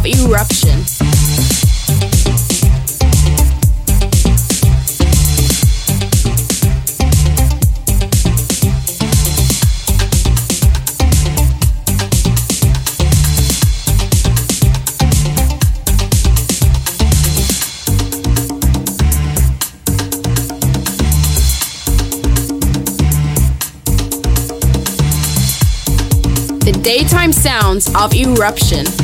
of eruption. daytime sounds of eruption.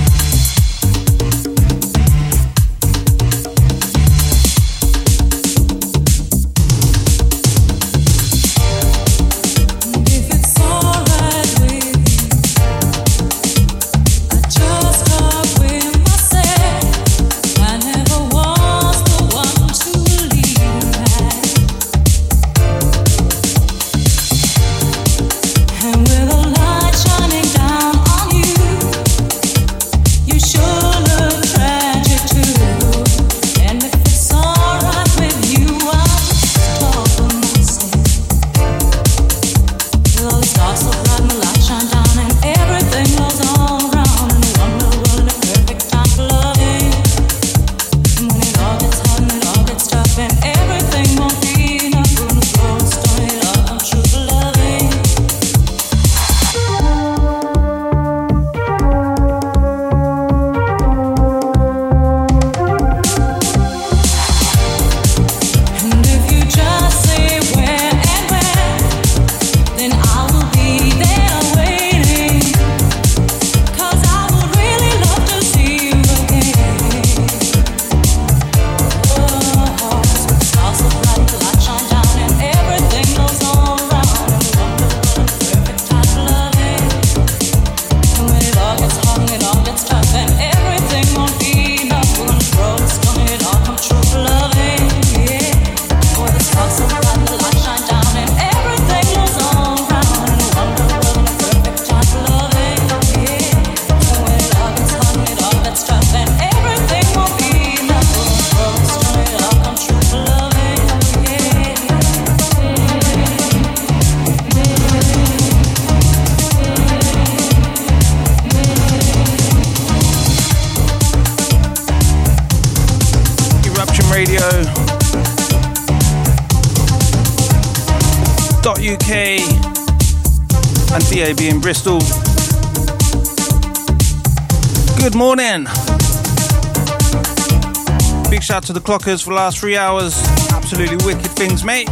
To the clockers for the last three hours. Absolutely wicked things, mate.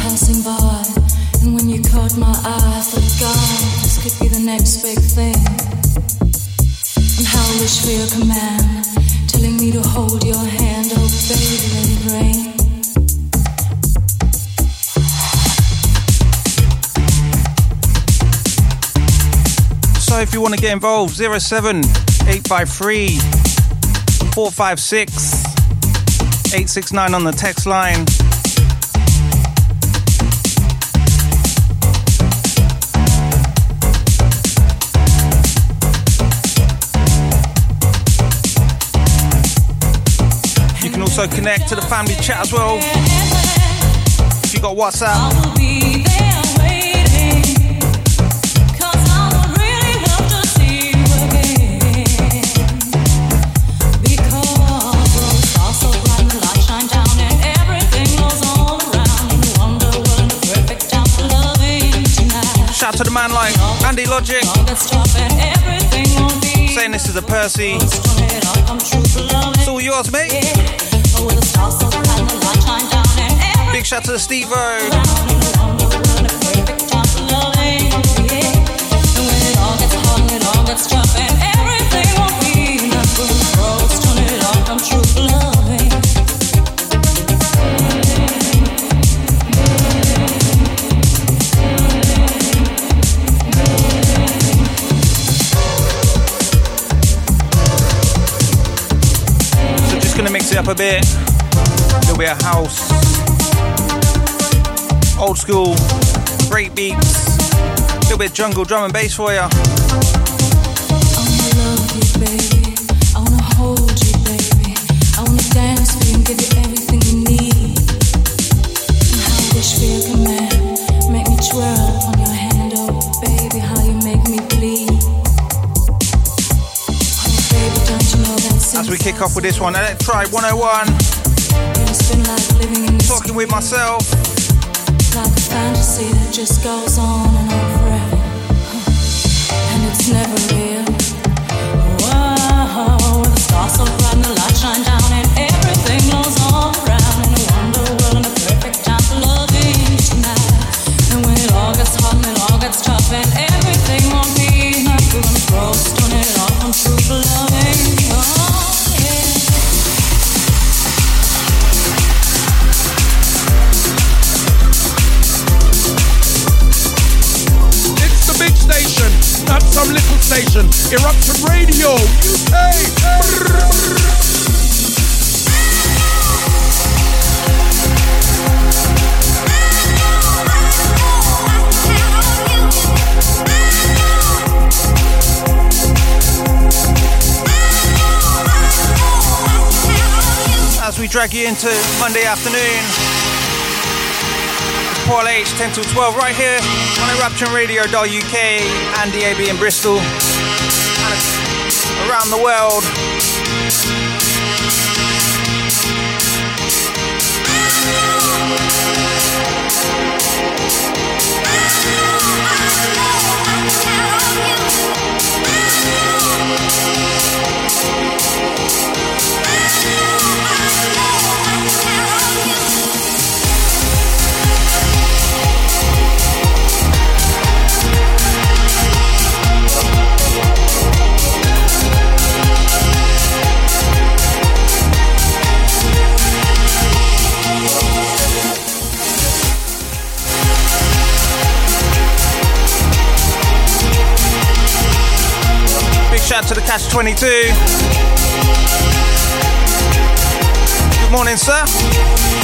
Passing by, and when you caught my eye, I thought, God, this could be the next big thing. And how I wish for your command, telling me to hold your hand, oh baby, let it rain. if you want to get involved. 07 853 456 869 on the text line. You can also connect to the family chat as well. If you got WhatsApp. Andy Logic. Saying this is a Percy. It's all yours, mate. Big shout to the Up a bit. A little bit of house. Old school. Great beats. A little bit jungle drum and bass for ya. Kick off with this one. Electribe 101. Like Talking with myself. Like a fantasy that just goes on and on forever. And it's never real. Whoa, the stars so bright and the light shine down and everything goes all around in a wonder and a perfect time for loving tonight. And when it all gets hot and it all gets tough and everything won't be enough, we're gonna stone it all true for loving. Eruption Radio, UK. As we drag you into Monday afternoon, Paul H, 10 till 12, right here on eruptionradio.uk and DAB in Bristol around the world. Catch 22. Good morning, sir.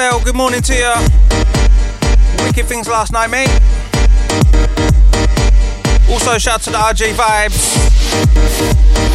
Good morning to you. Wicked things last night, mate. Also, shout to the RJ Vibes.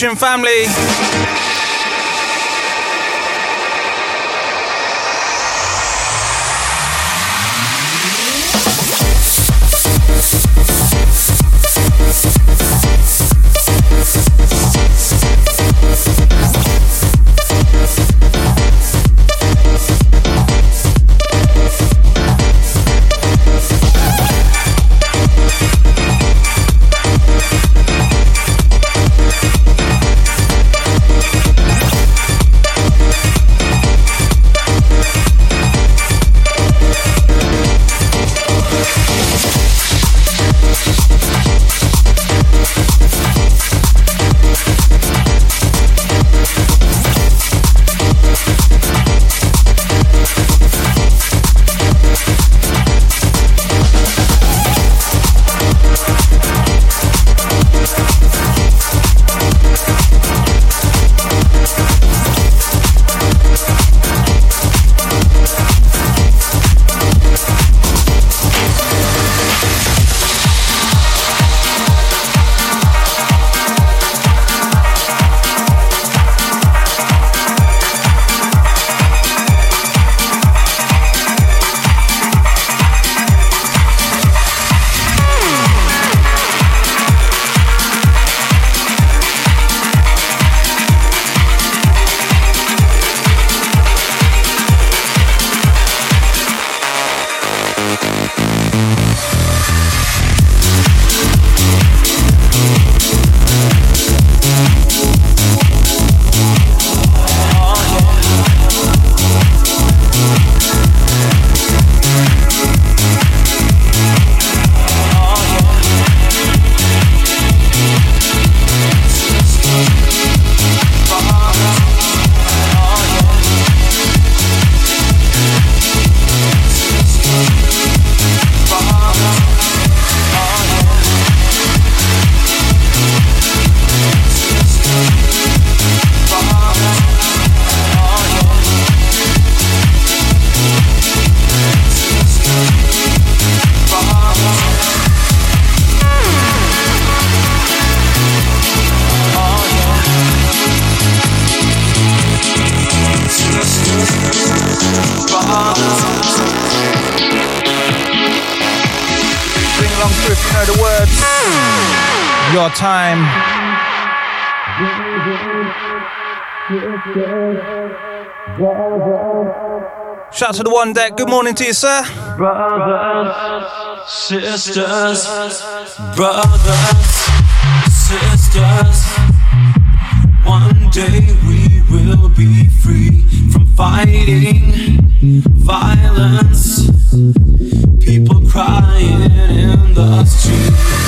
Eruption family. Time. Shout out to the one deck. Good morning to you, sir. Brothers, sisters, brothers, sisters. One day we will be free from fighting violence. People crying in the street.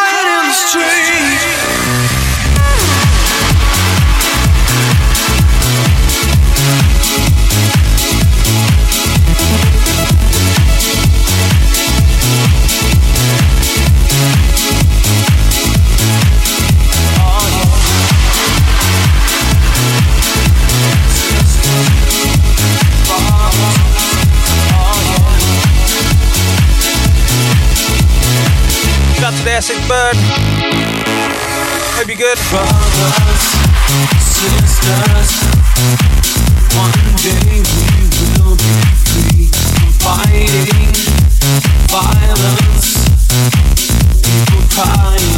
street. Essex Bird. Hope you're good. Brothers, sisters, one day we will be free fighting violence. People crying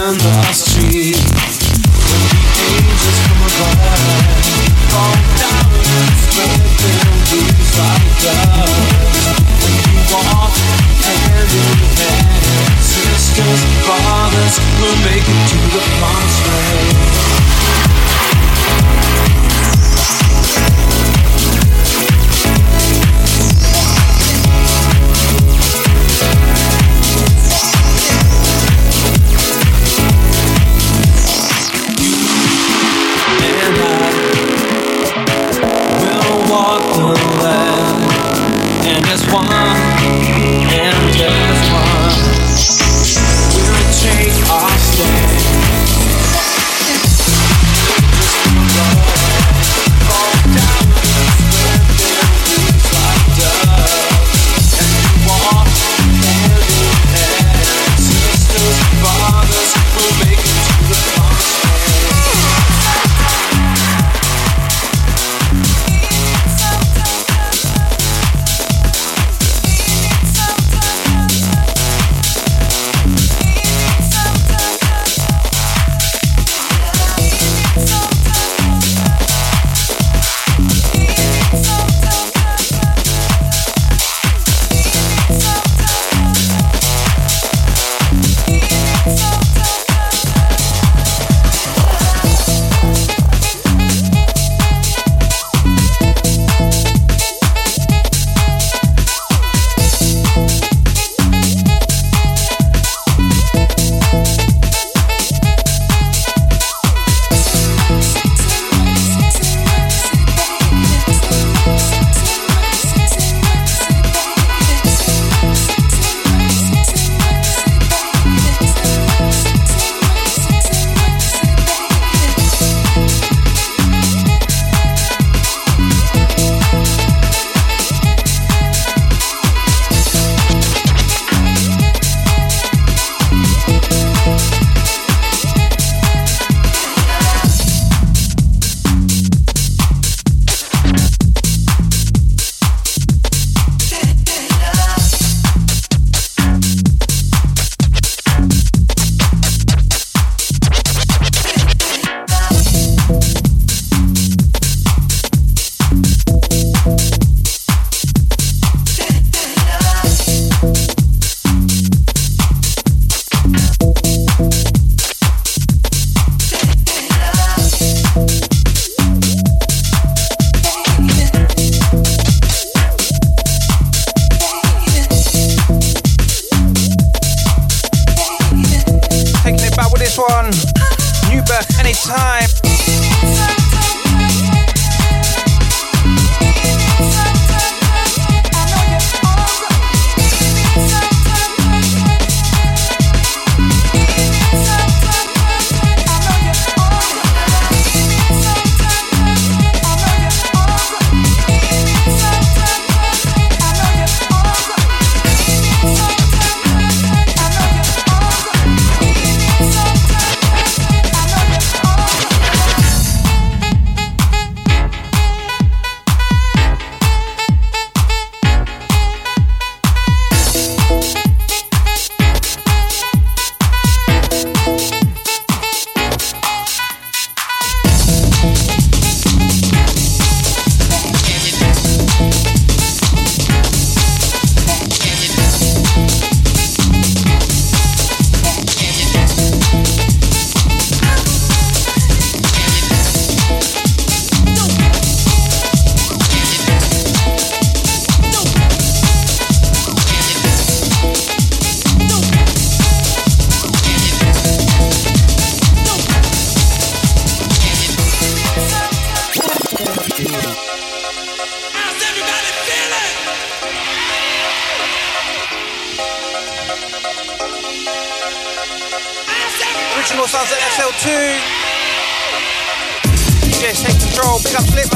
in the street. When the angels come fall down and spread their wings like. Brothers will make it to the promised land. Control.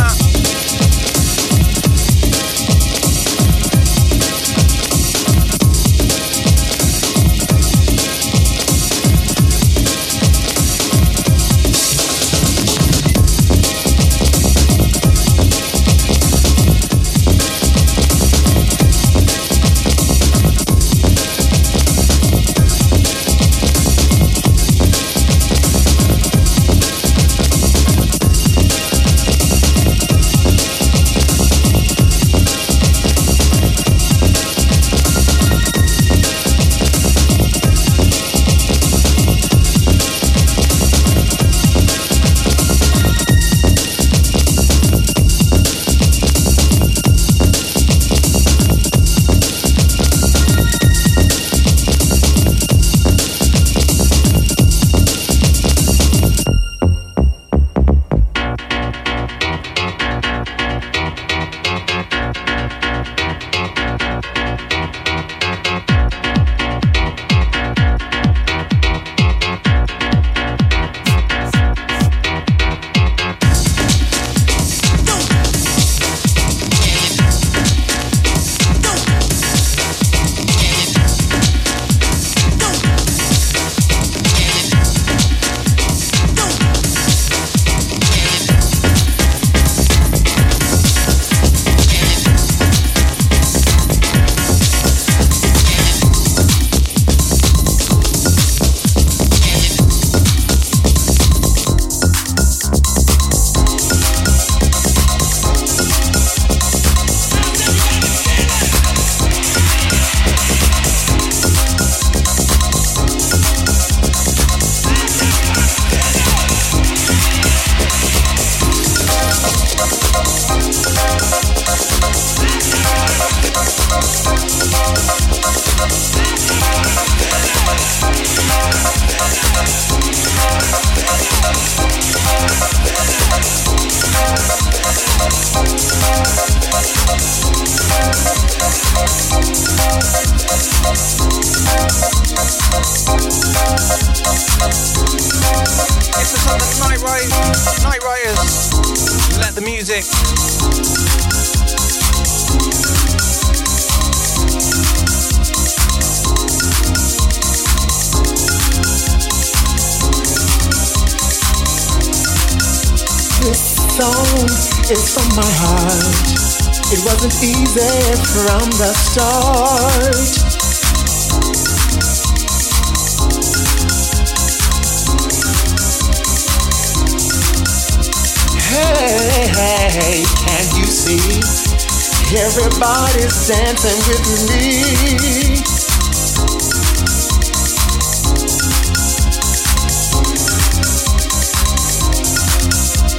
Everybody's dancing with me.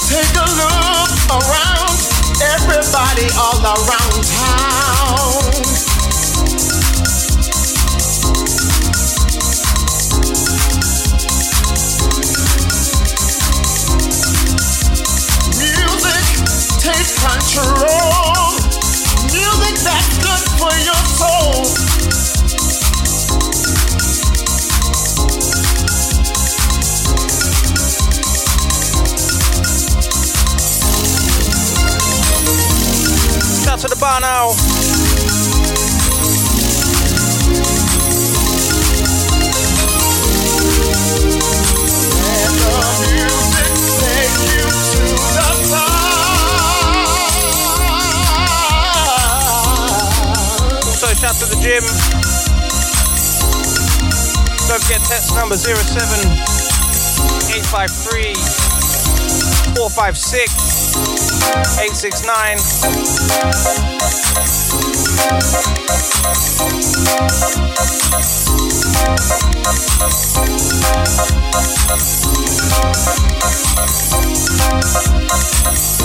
Take a look around, everybody all around town. Music takes control. To the bar now. Shout to the gym. Don't forget text number 07 853 456 869. When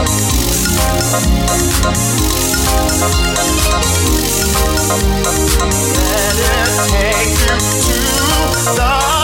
Let it take you to the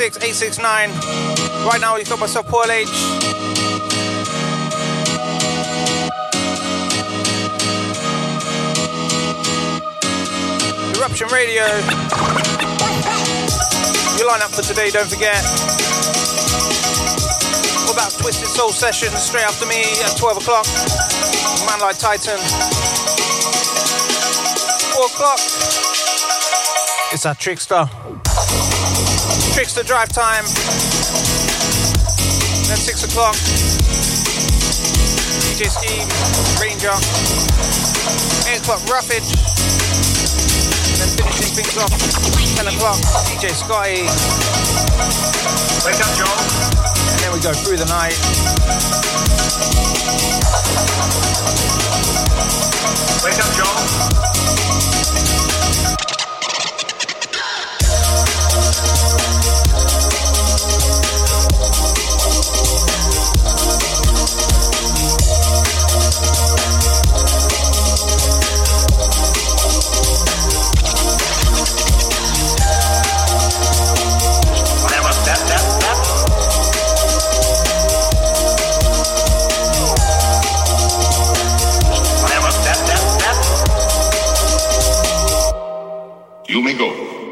869. Right now, you've got myself, Paul H. Eruption Radio. Your lineup for today, don't forget. What about Twisted Soul Sessions straight after me at 12 o'clock? Man like Titan. 4 o'clock. It's our Trickster. Trickster drive time. Then 6 o'clock. DJ Scheme, Ranger. 8 o'clock, Roughage. Then finishing things off. 10 o'clock, DJ Scotty. Wake up, Joe. And then we go through the night. Wake up, Joe. You may go.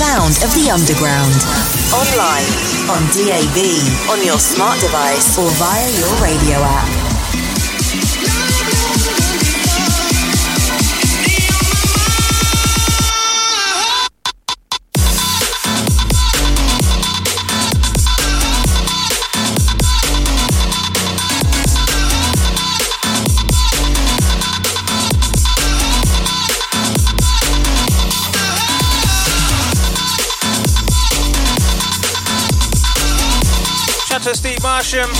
Sound of the underground. Online, on DAB, on your smart device, or via your radio app. To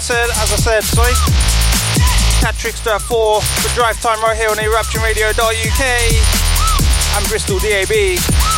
said, as I said, sorry. Cat Trickster 4 for drive time right here on eruptionradio.uk and Bristol DAB.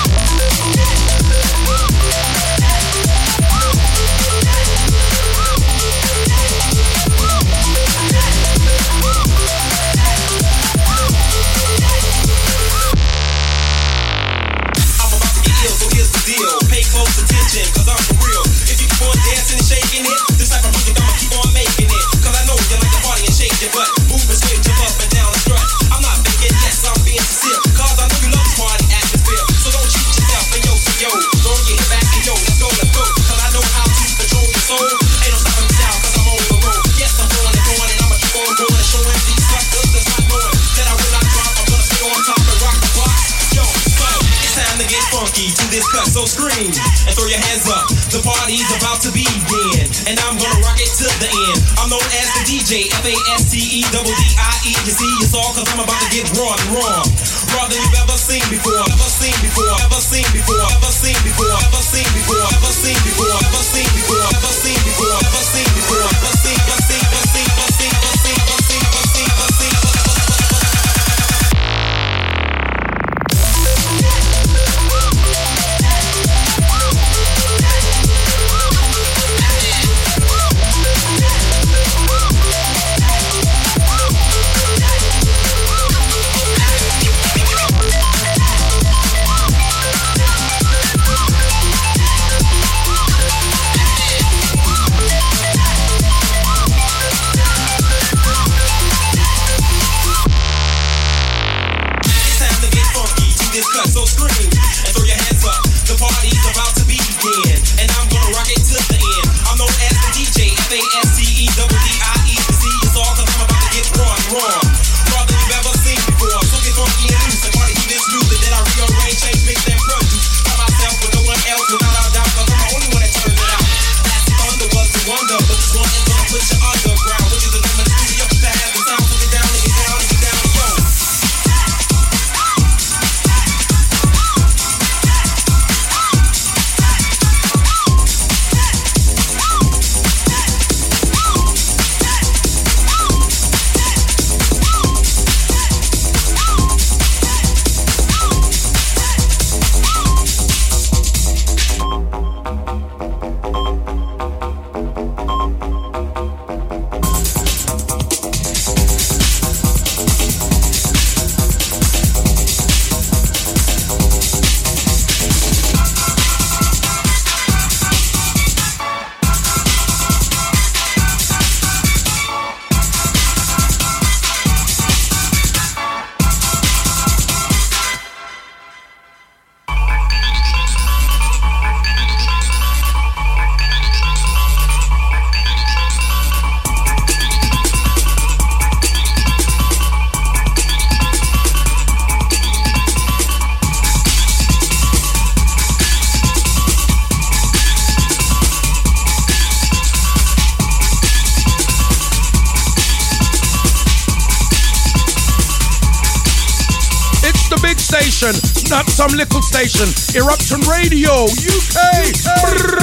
Station. Eruption Radio, UK. 077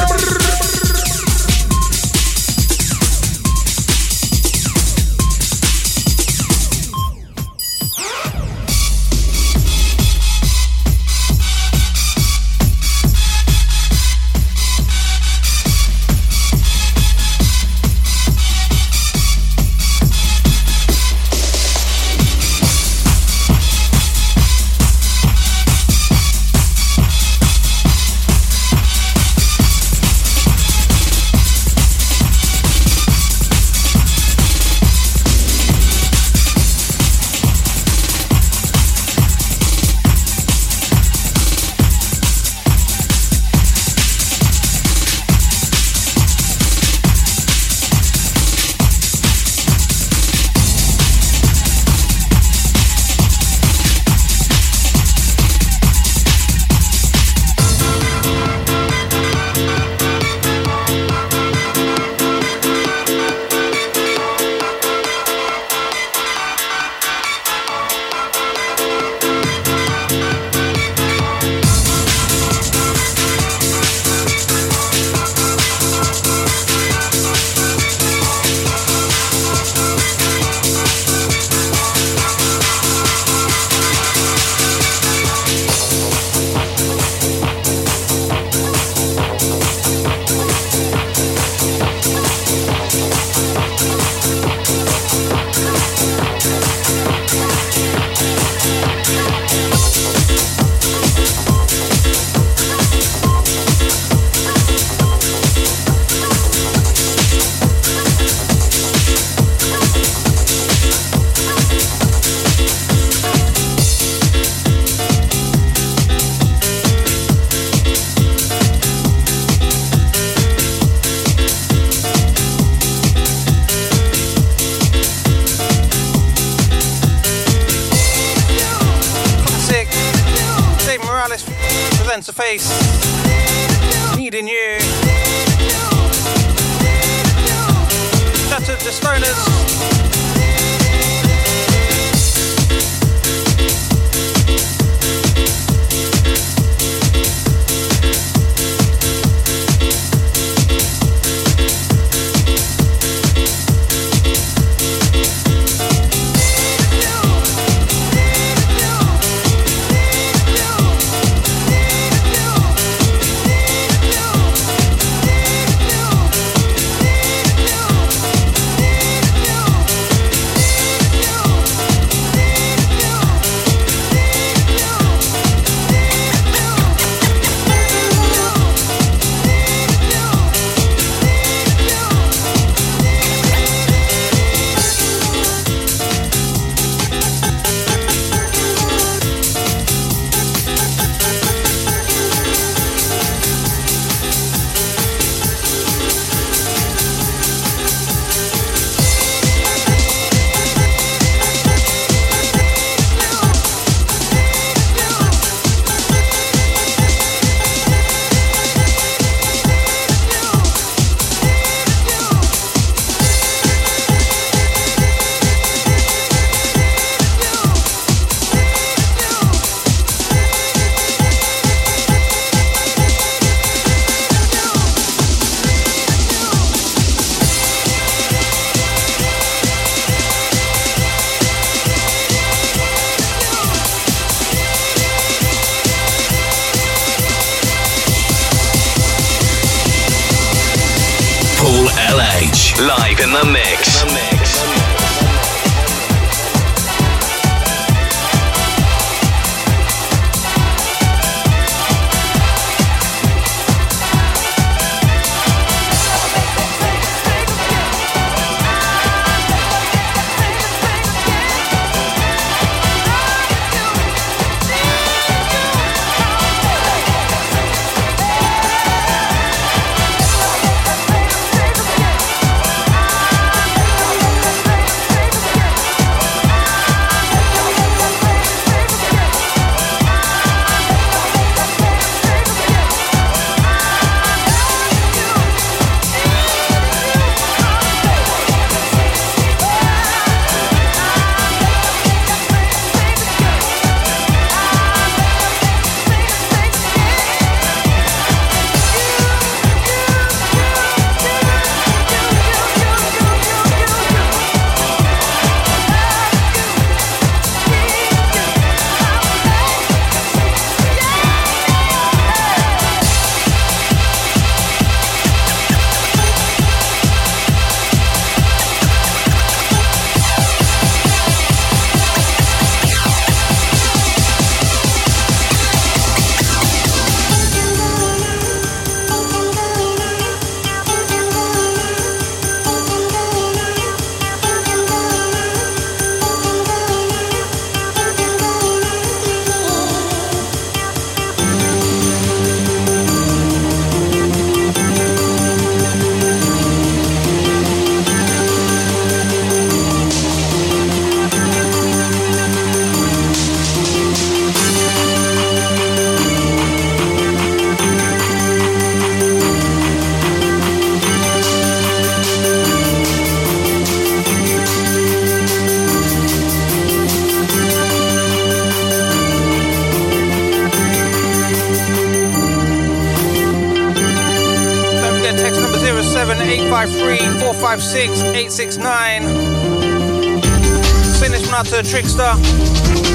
space. Needing you. shattered to the stoners. 869. Send this one out to a Trickster.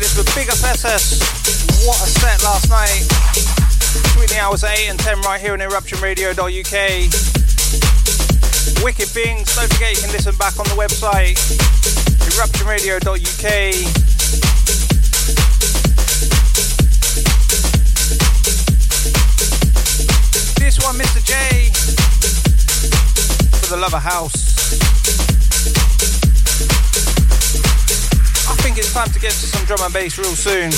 This, but big up SS. What a set last night. between the hours 8 and 10 right here on eruptionradio.uk. Wicked things. Don't forget you can listen back on the website eruptionradio.uk. This one, Mr. J, for the Lover House. Think it's time to get to some drum and bass real soon.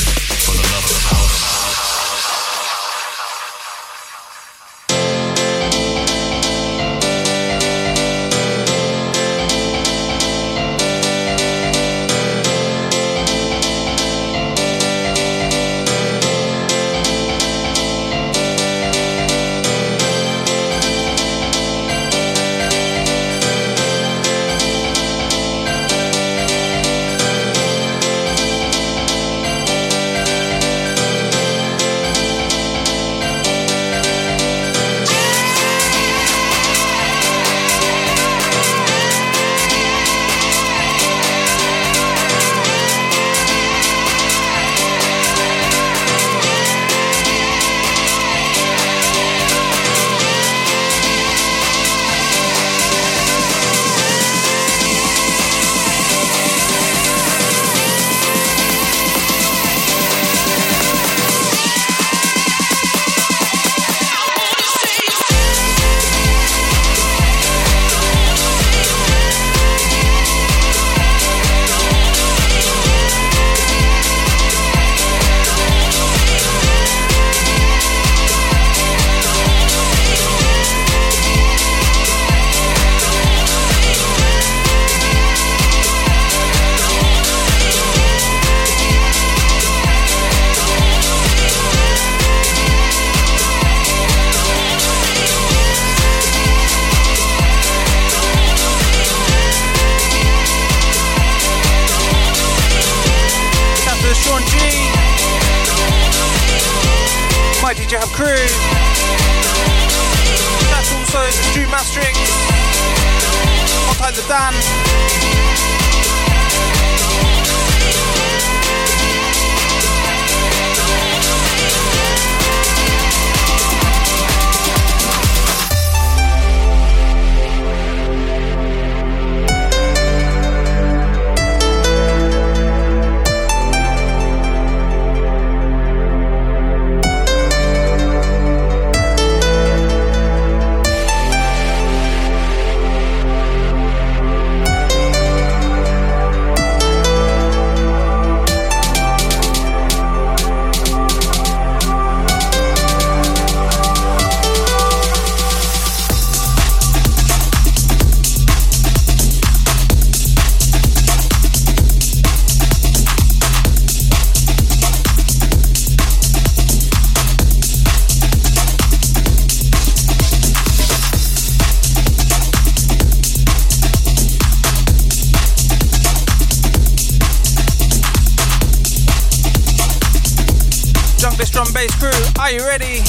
Are you ready?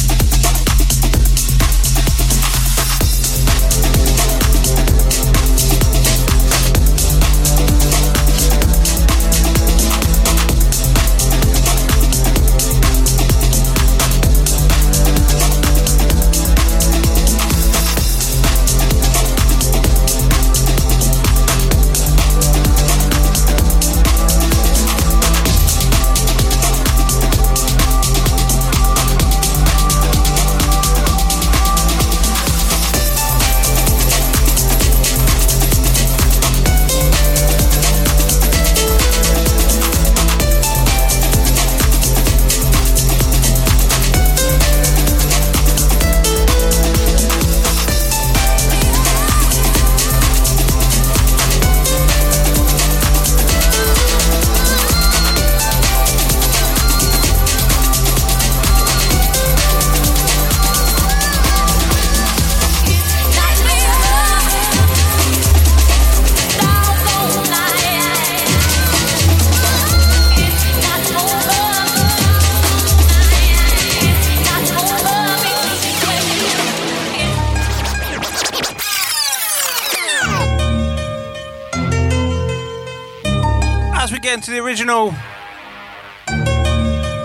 Original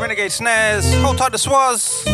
Renegade snares, hold tight the swaz.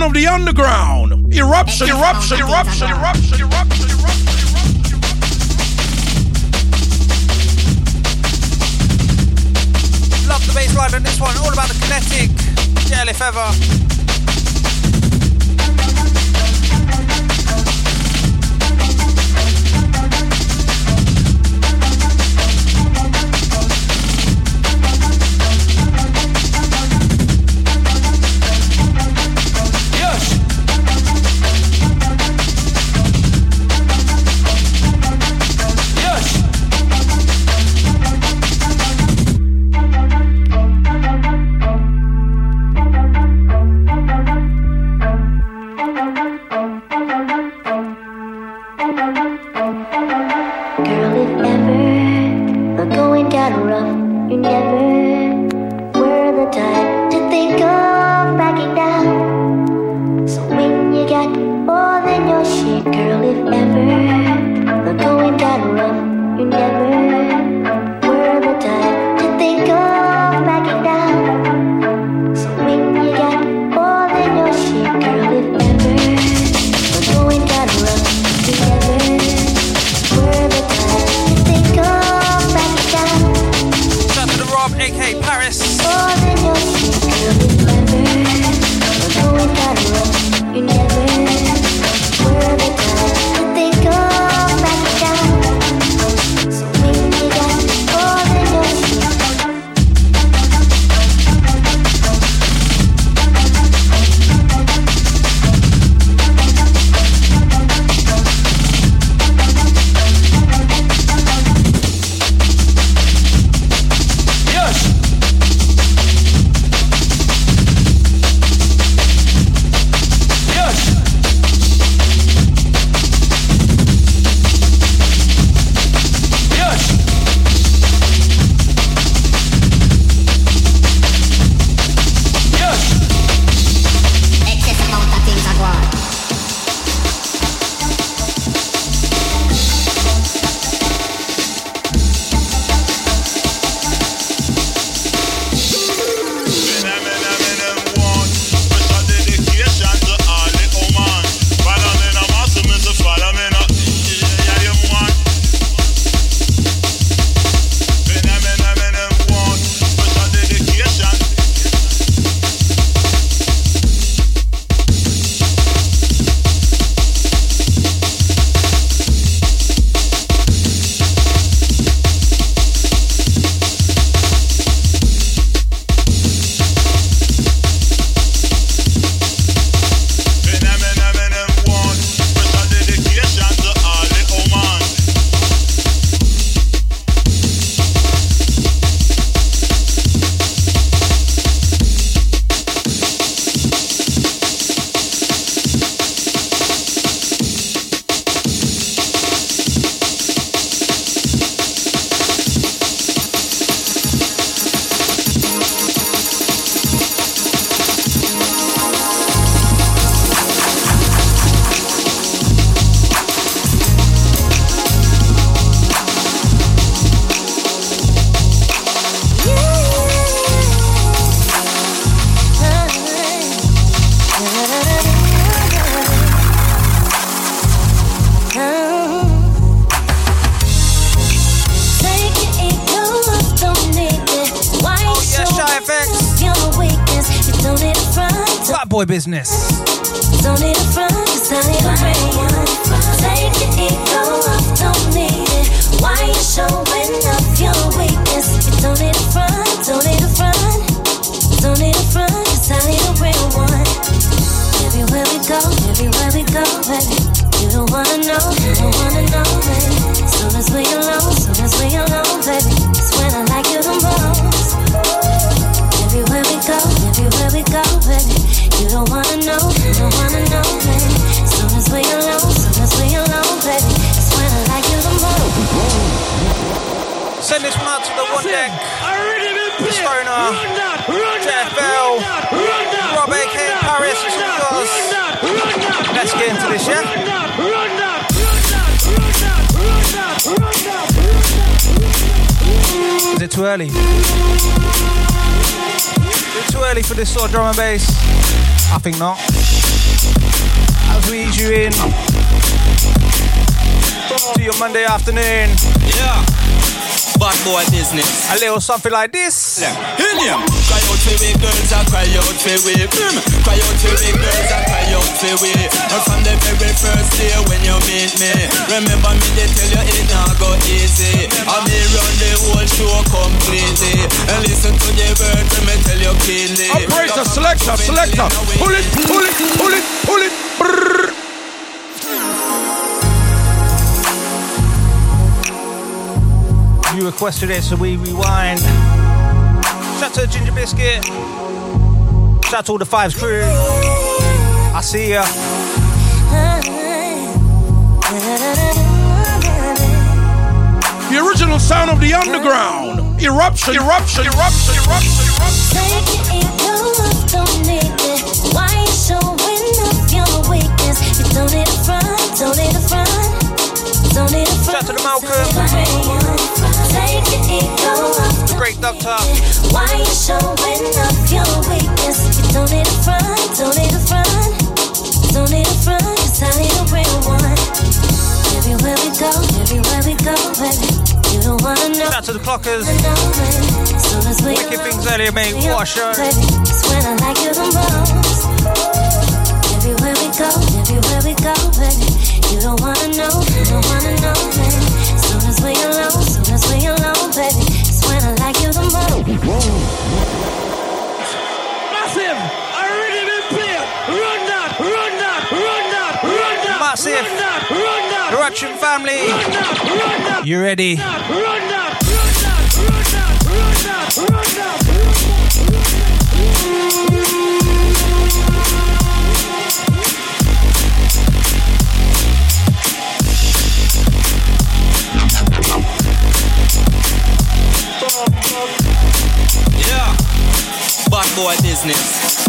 sound of the underground. Eruption, eruption, eruption, eruption, eruption. Love the bass line on this one, all about the kinetic. JLF ever. business. Early for this sort of drum and bass. I think not. As we ease you in to your Monday afternoon. Yeah. Bad boy business. A little something like this. Yeah. Helium. Cry out for we girls and cry out for we. Mm. Cry out for we girls and cry out for we. And from the very first day when you meet me, remember me they tell you it not go easy. I me run the whole show completely. And listen to the words when me tell you cleanly. Operator, selector, selector. Pull it, pull it, pull it, pull it. Brrr. You requested it, so we rewind. Shout to Ginger Biscuit. Shout to all the Fives crew. I see ya. The original sound of the underground. Eruption, eruption, eruption, eruption, eruption. Take it in your don't need it. Why you showing off your weakness? You don't need a front, don't need a front, don't need a front. Shout to the Malcolm. Take it in your love, The great doctor. why you showing off your weakness? You don't need a front, don't need a front, don't need a front, 'cause I need a real one. Everywhere we go, everywhere we go, baby, you don't wanna know. Shout to the clockers. Soon as we Wicked things earlier, mate. What a show. It's when I like you the most. Everywhere we go, everywhere we go, baby. Run that! Run that! Yeah. Bad boy business.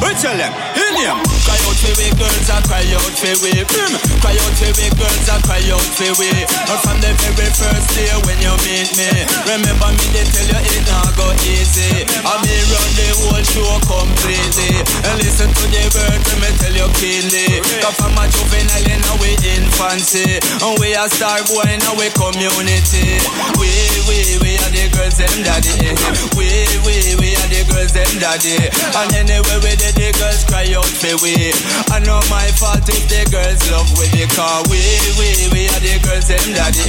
We tell them, helium. Cry out for we girls and cry out for we. Cry out for we girls and cry out for we. And from the very first day when you meet me, remember me they tell you it not go easy. I me run the whole show completely. And listen to the words when me tell you keenly. Cause from a juvenile in our infancy, and we are star boy in our community. We, we, we are the girls them daddy. We, we, we are the girls them daddy. And anyway we did the girls cry out for we. I know my fault if the girls love we because we, we, we are the girls them daddy.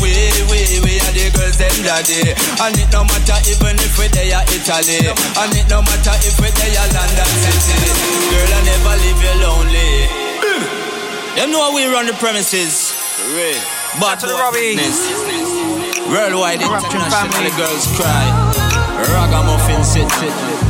We, we, we are the girls them daddy. And it no matter even if we they are Italy. And it no matter if we they are London City. Girl, I never leave you lonely. You know we run the premises. But to the Robbie. Worldwide international family. girls cry. Ragamuffin city. Hear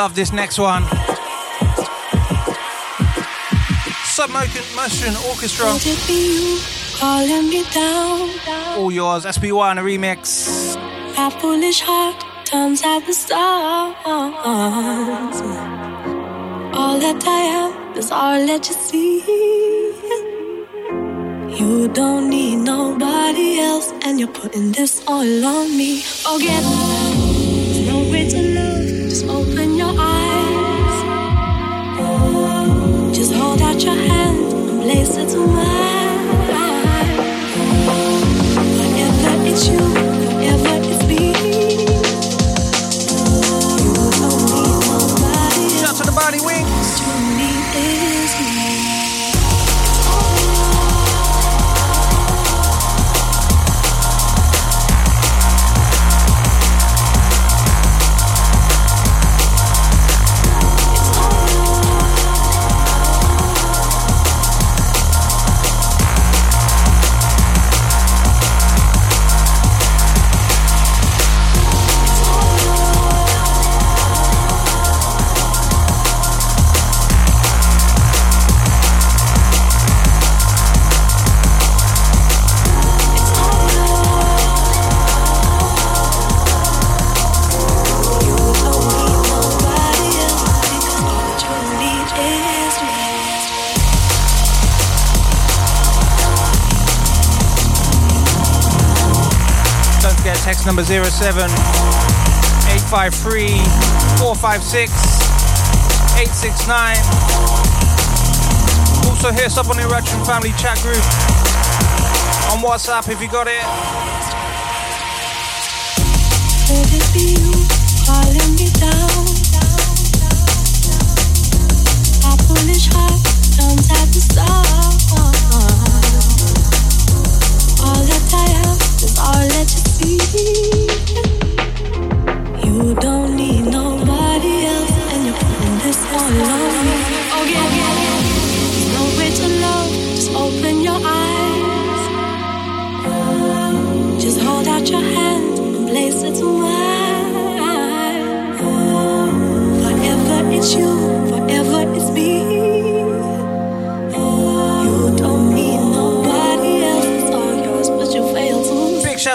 love this next one. Submotion Orchestra. All yours, SB1 a remix. Our foolish heart turns out the stars. All that I am is all that you see. You don't need nobody else, and you're putting this all on me. Forget. into mine, and that it's you. number 07 853 456 869. Also hit us up on the Eruption Family chat group on WhatsApp if you got it. Could it be you calling me down? My foolish heart jumps at the stars.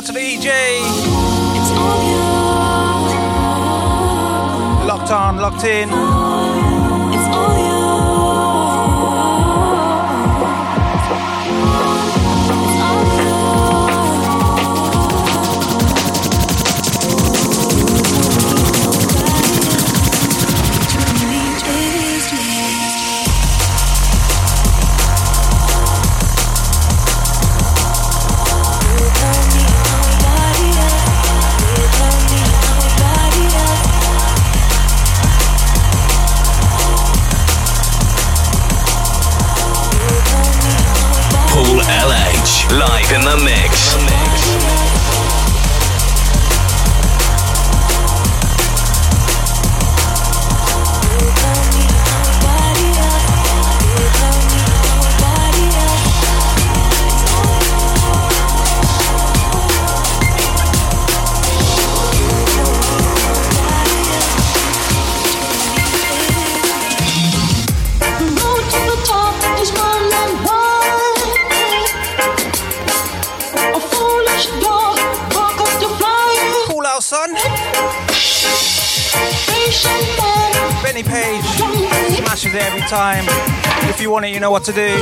to the EJ. Locked on, locked in. the mix. Benny Page smashes it every time. If you want it, you know what to do.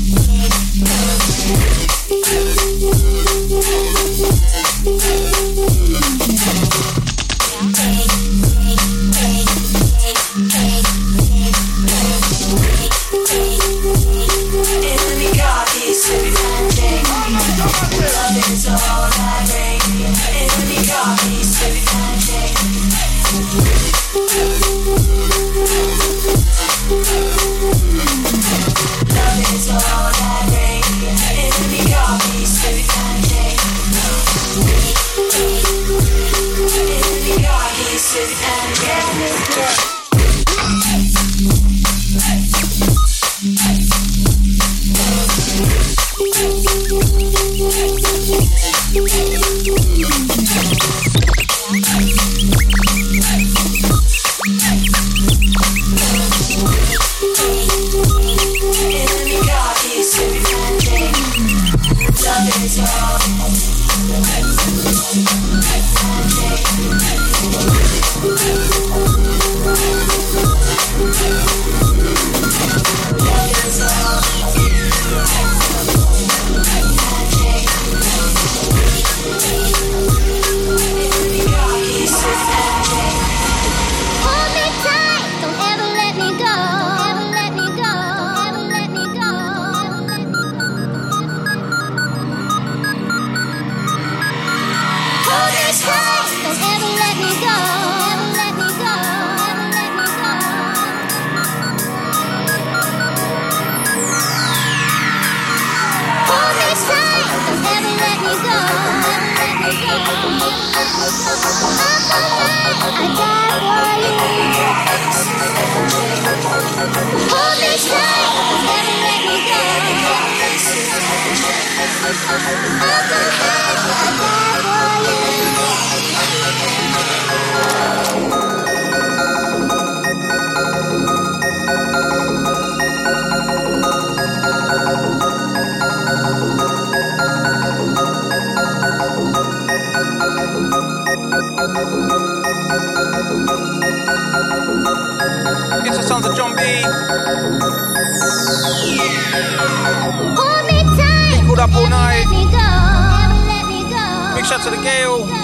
it's all Hold me tight. Hold up all night. Big shout to the Gale.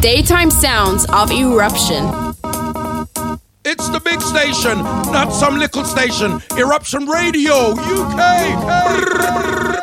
daytime sounds of eruption. It's the big station, not some little station. Eruption Radio, UK.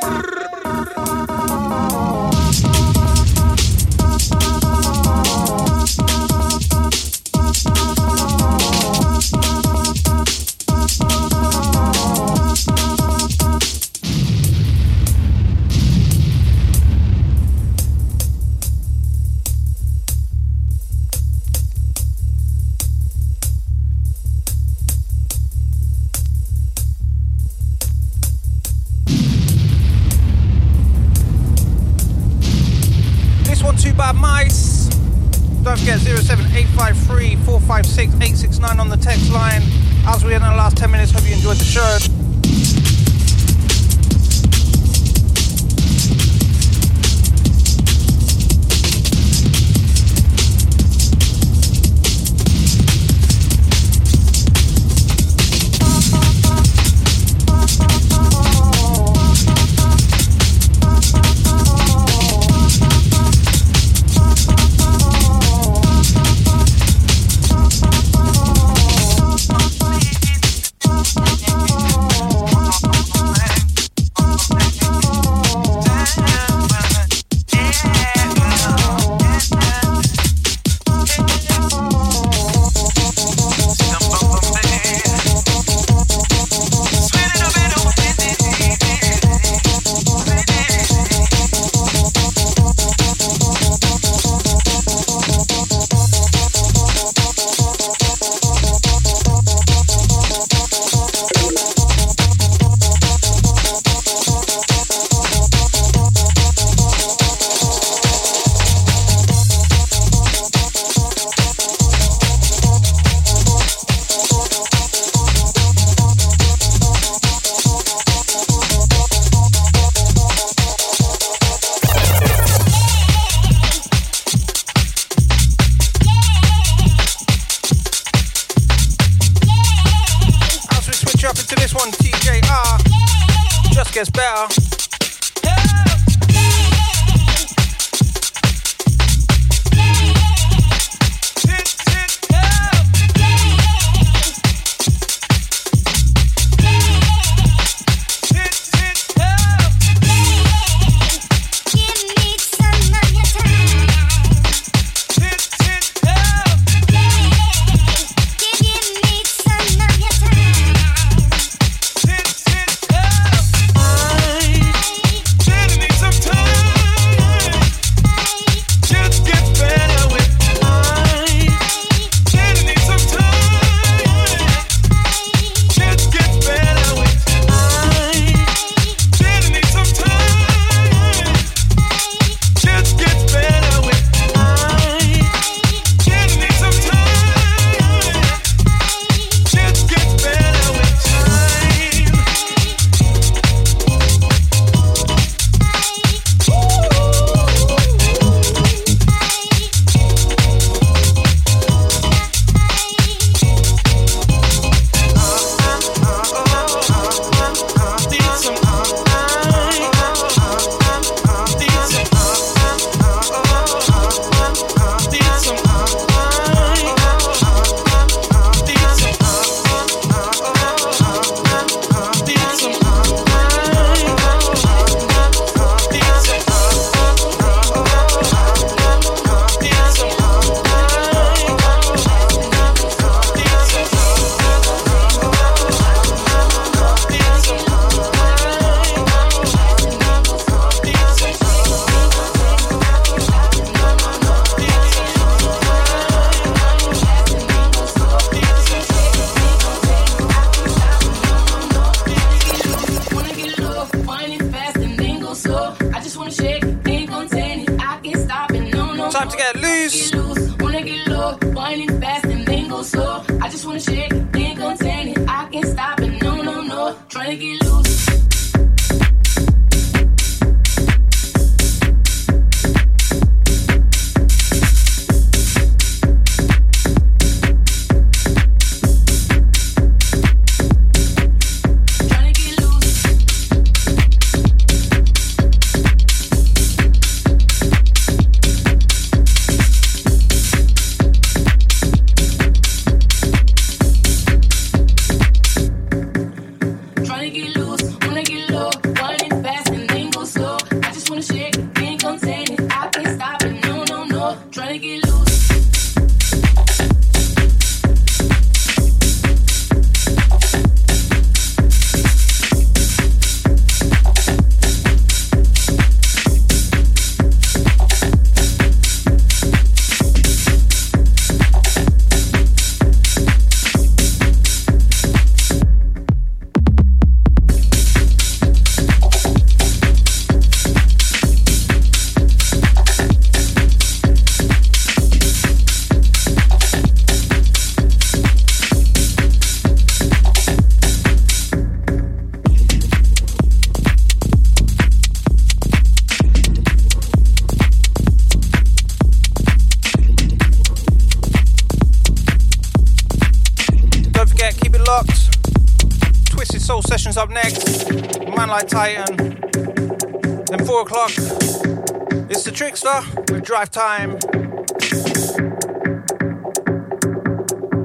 Drive Time.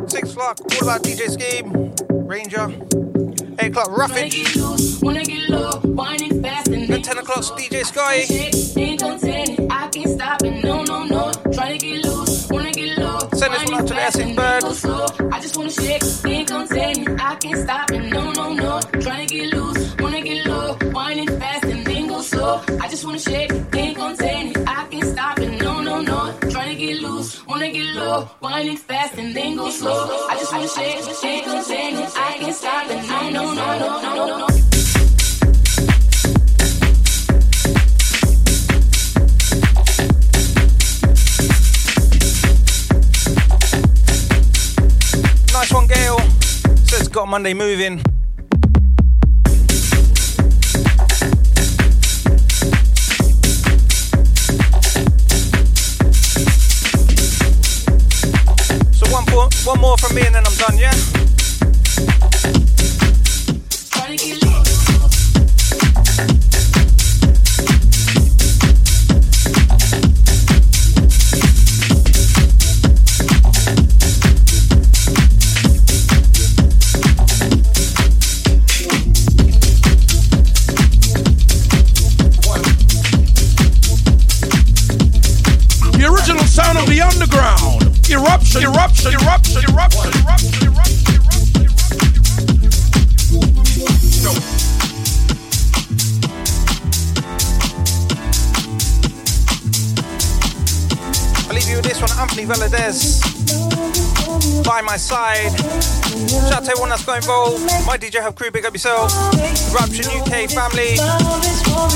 6 o'clock, all about DJ Scheme, Ranger. 8 o'clock, Roughage. Wanna get low, winding fast and Then 10 o'clock, DJ Sky. Slow. I just wanna shake, ain't contain it, I can't stop it, no, one, got Monday moving. One more from me and then Yeah? My side. Shout out to everyone that's got involved. My DJ Hub crew, big up yourself. Eruption UK family.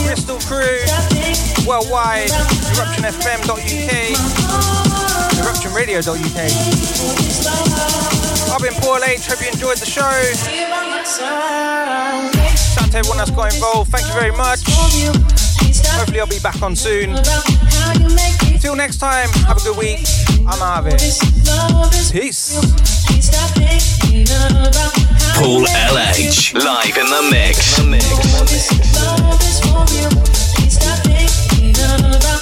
Bristol crew. Worldwide. EruptionFM.uk. EruptionRadio.uk. I've been Paul H. Hope you enjoyed the show. Shout out to everyone that's got involved. Thank you very much. Hopefully, I'll be back on soon. Till next time, have a good week. I'm out of it. Peace. Paul LH. Live in the mix. Eruption Radio,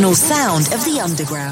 original sound of the underground.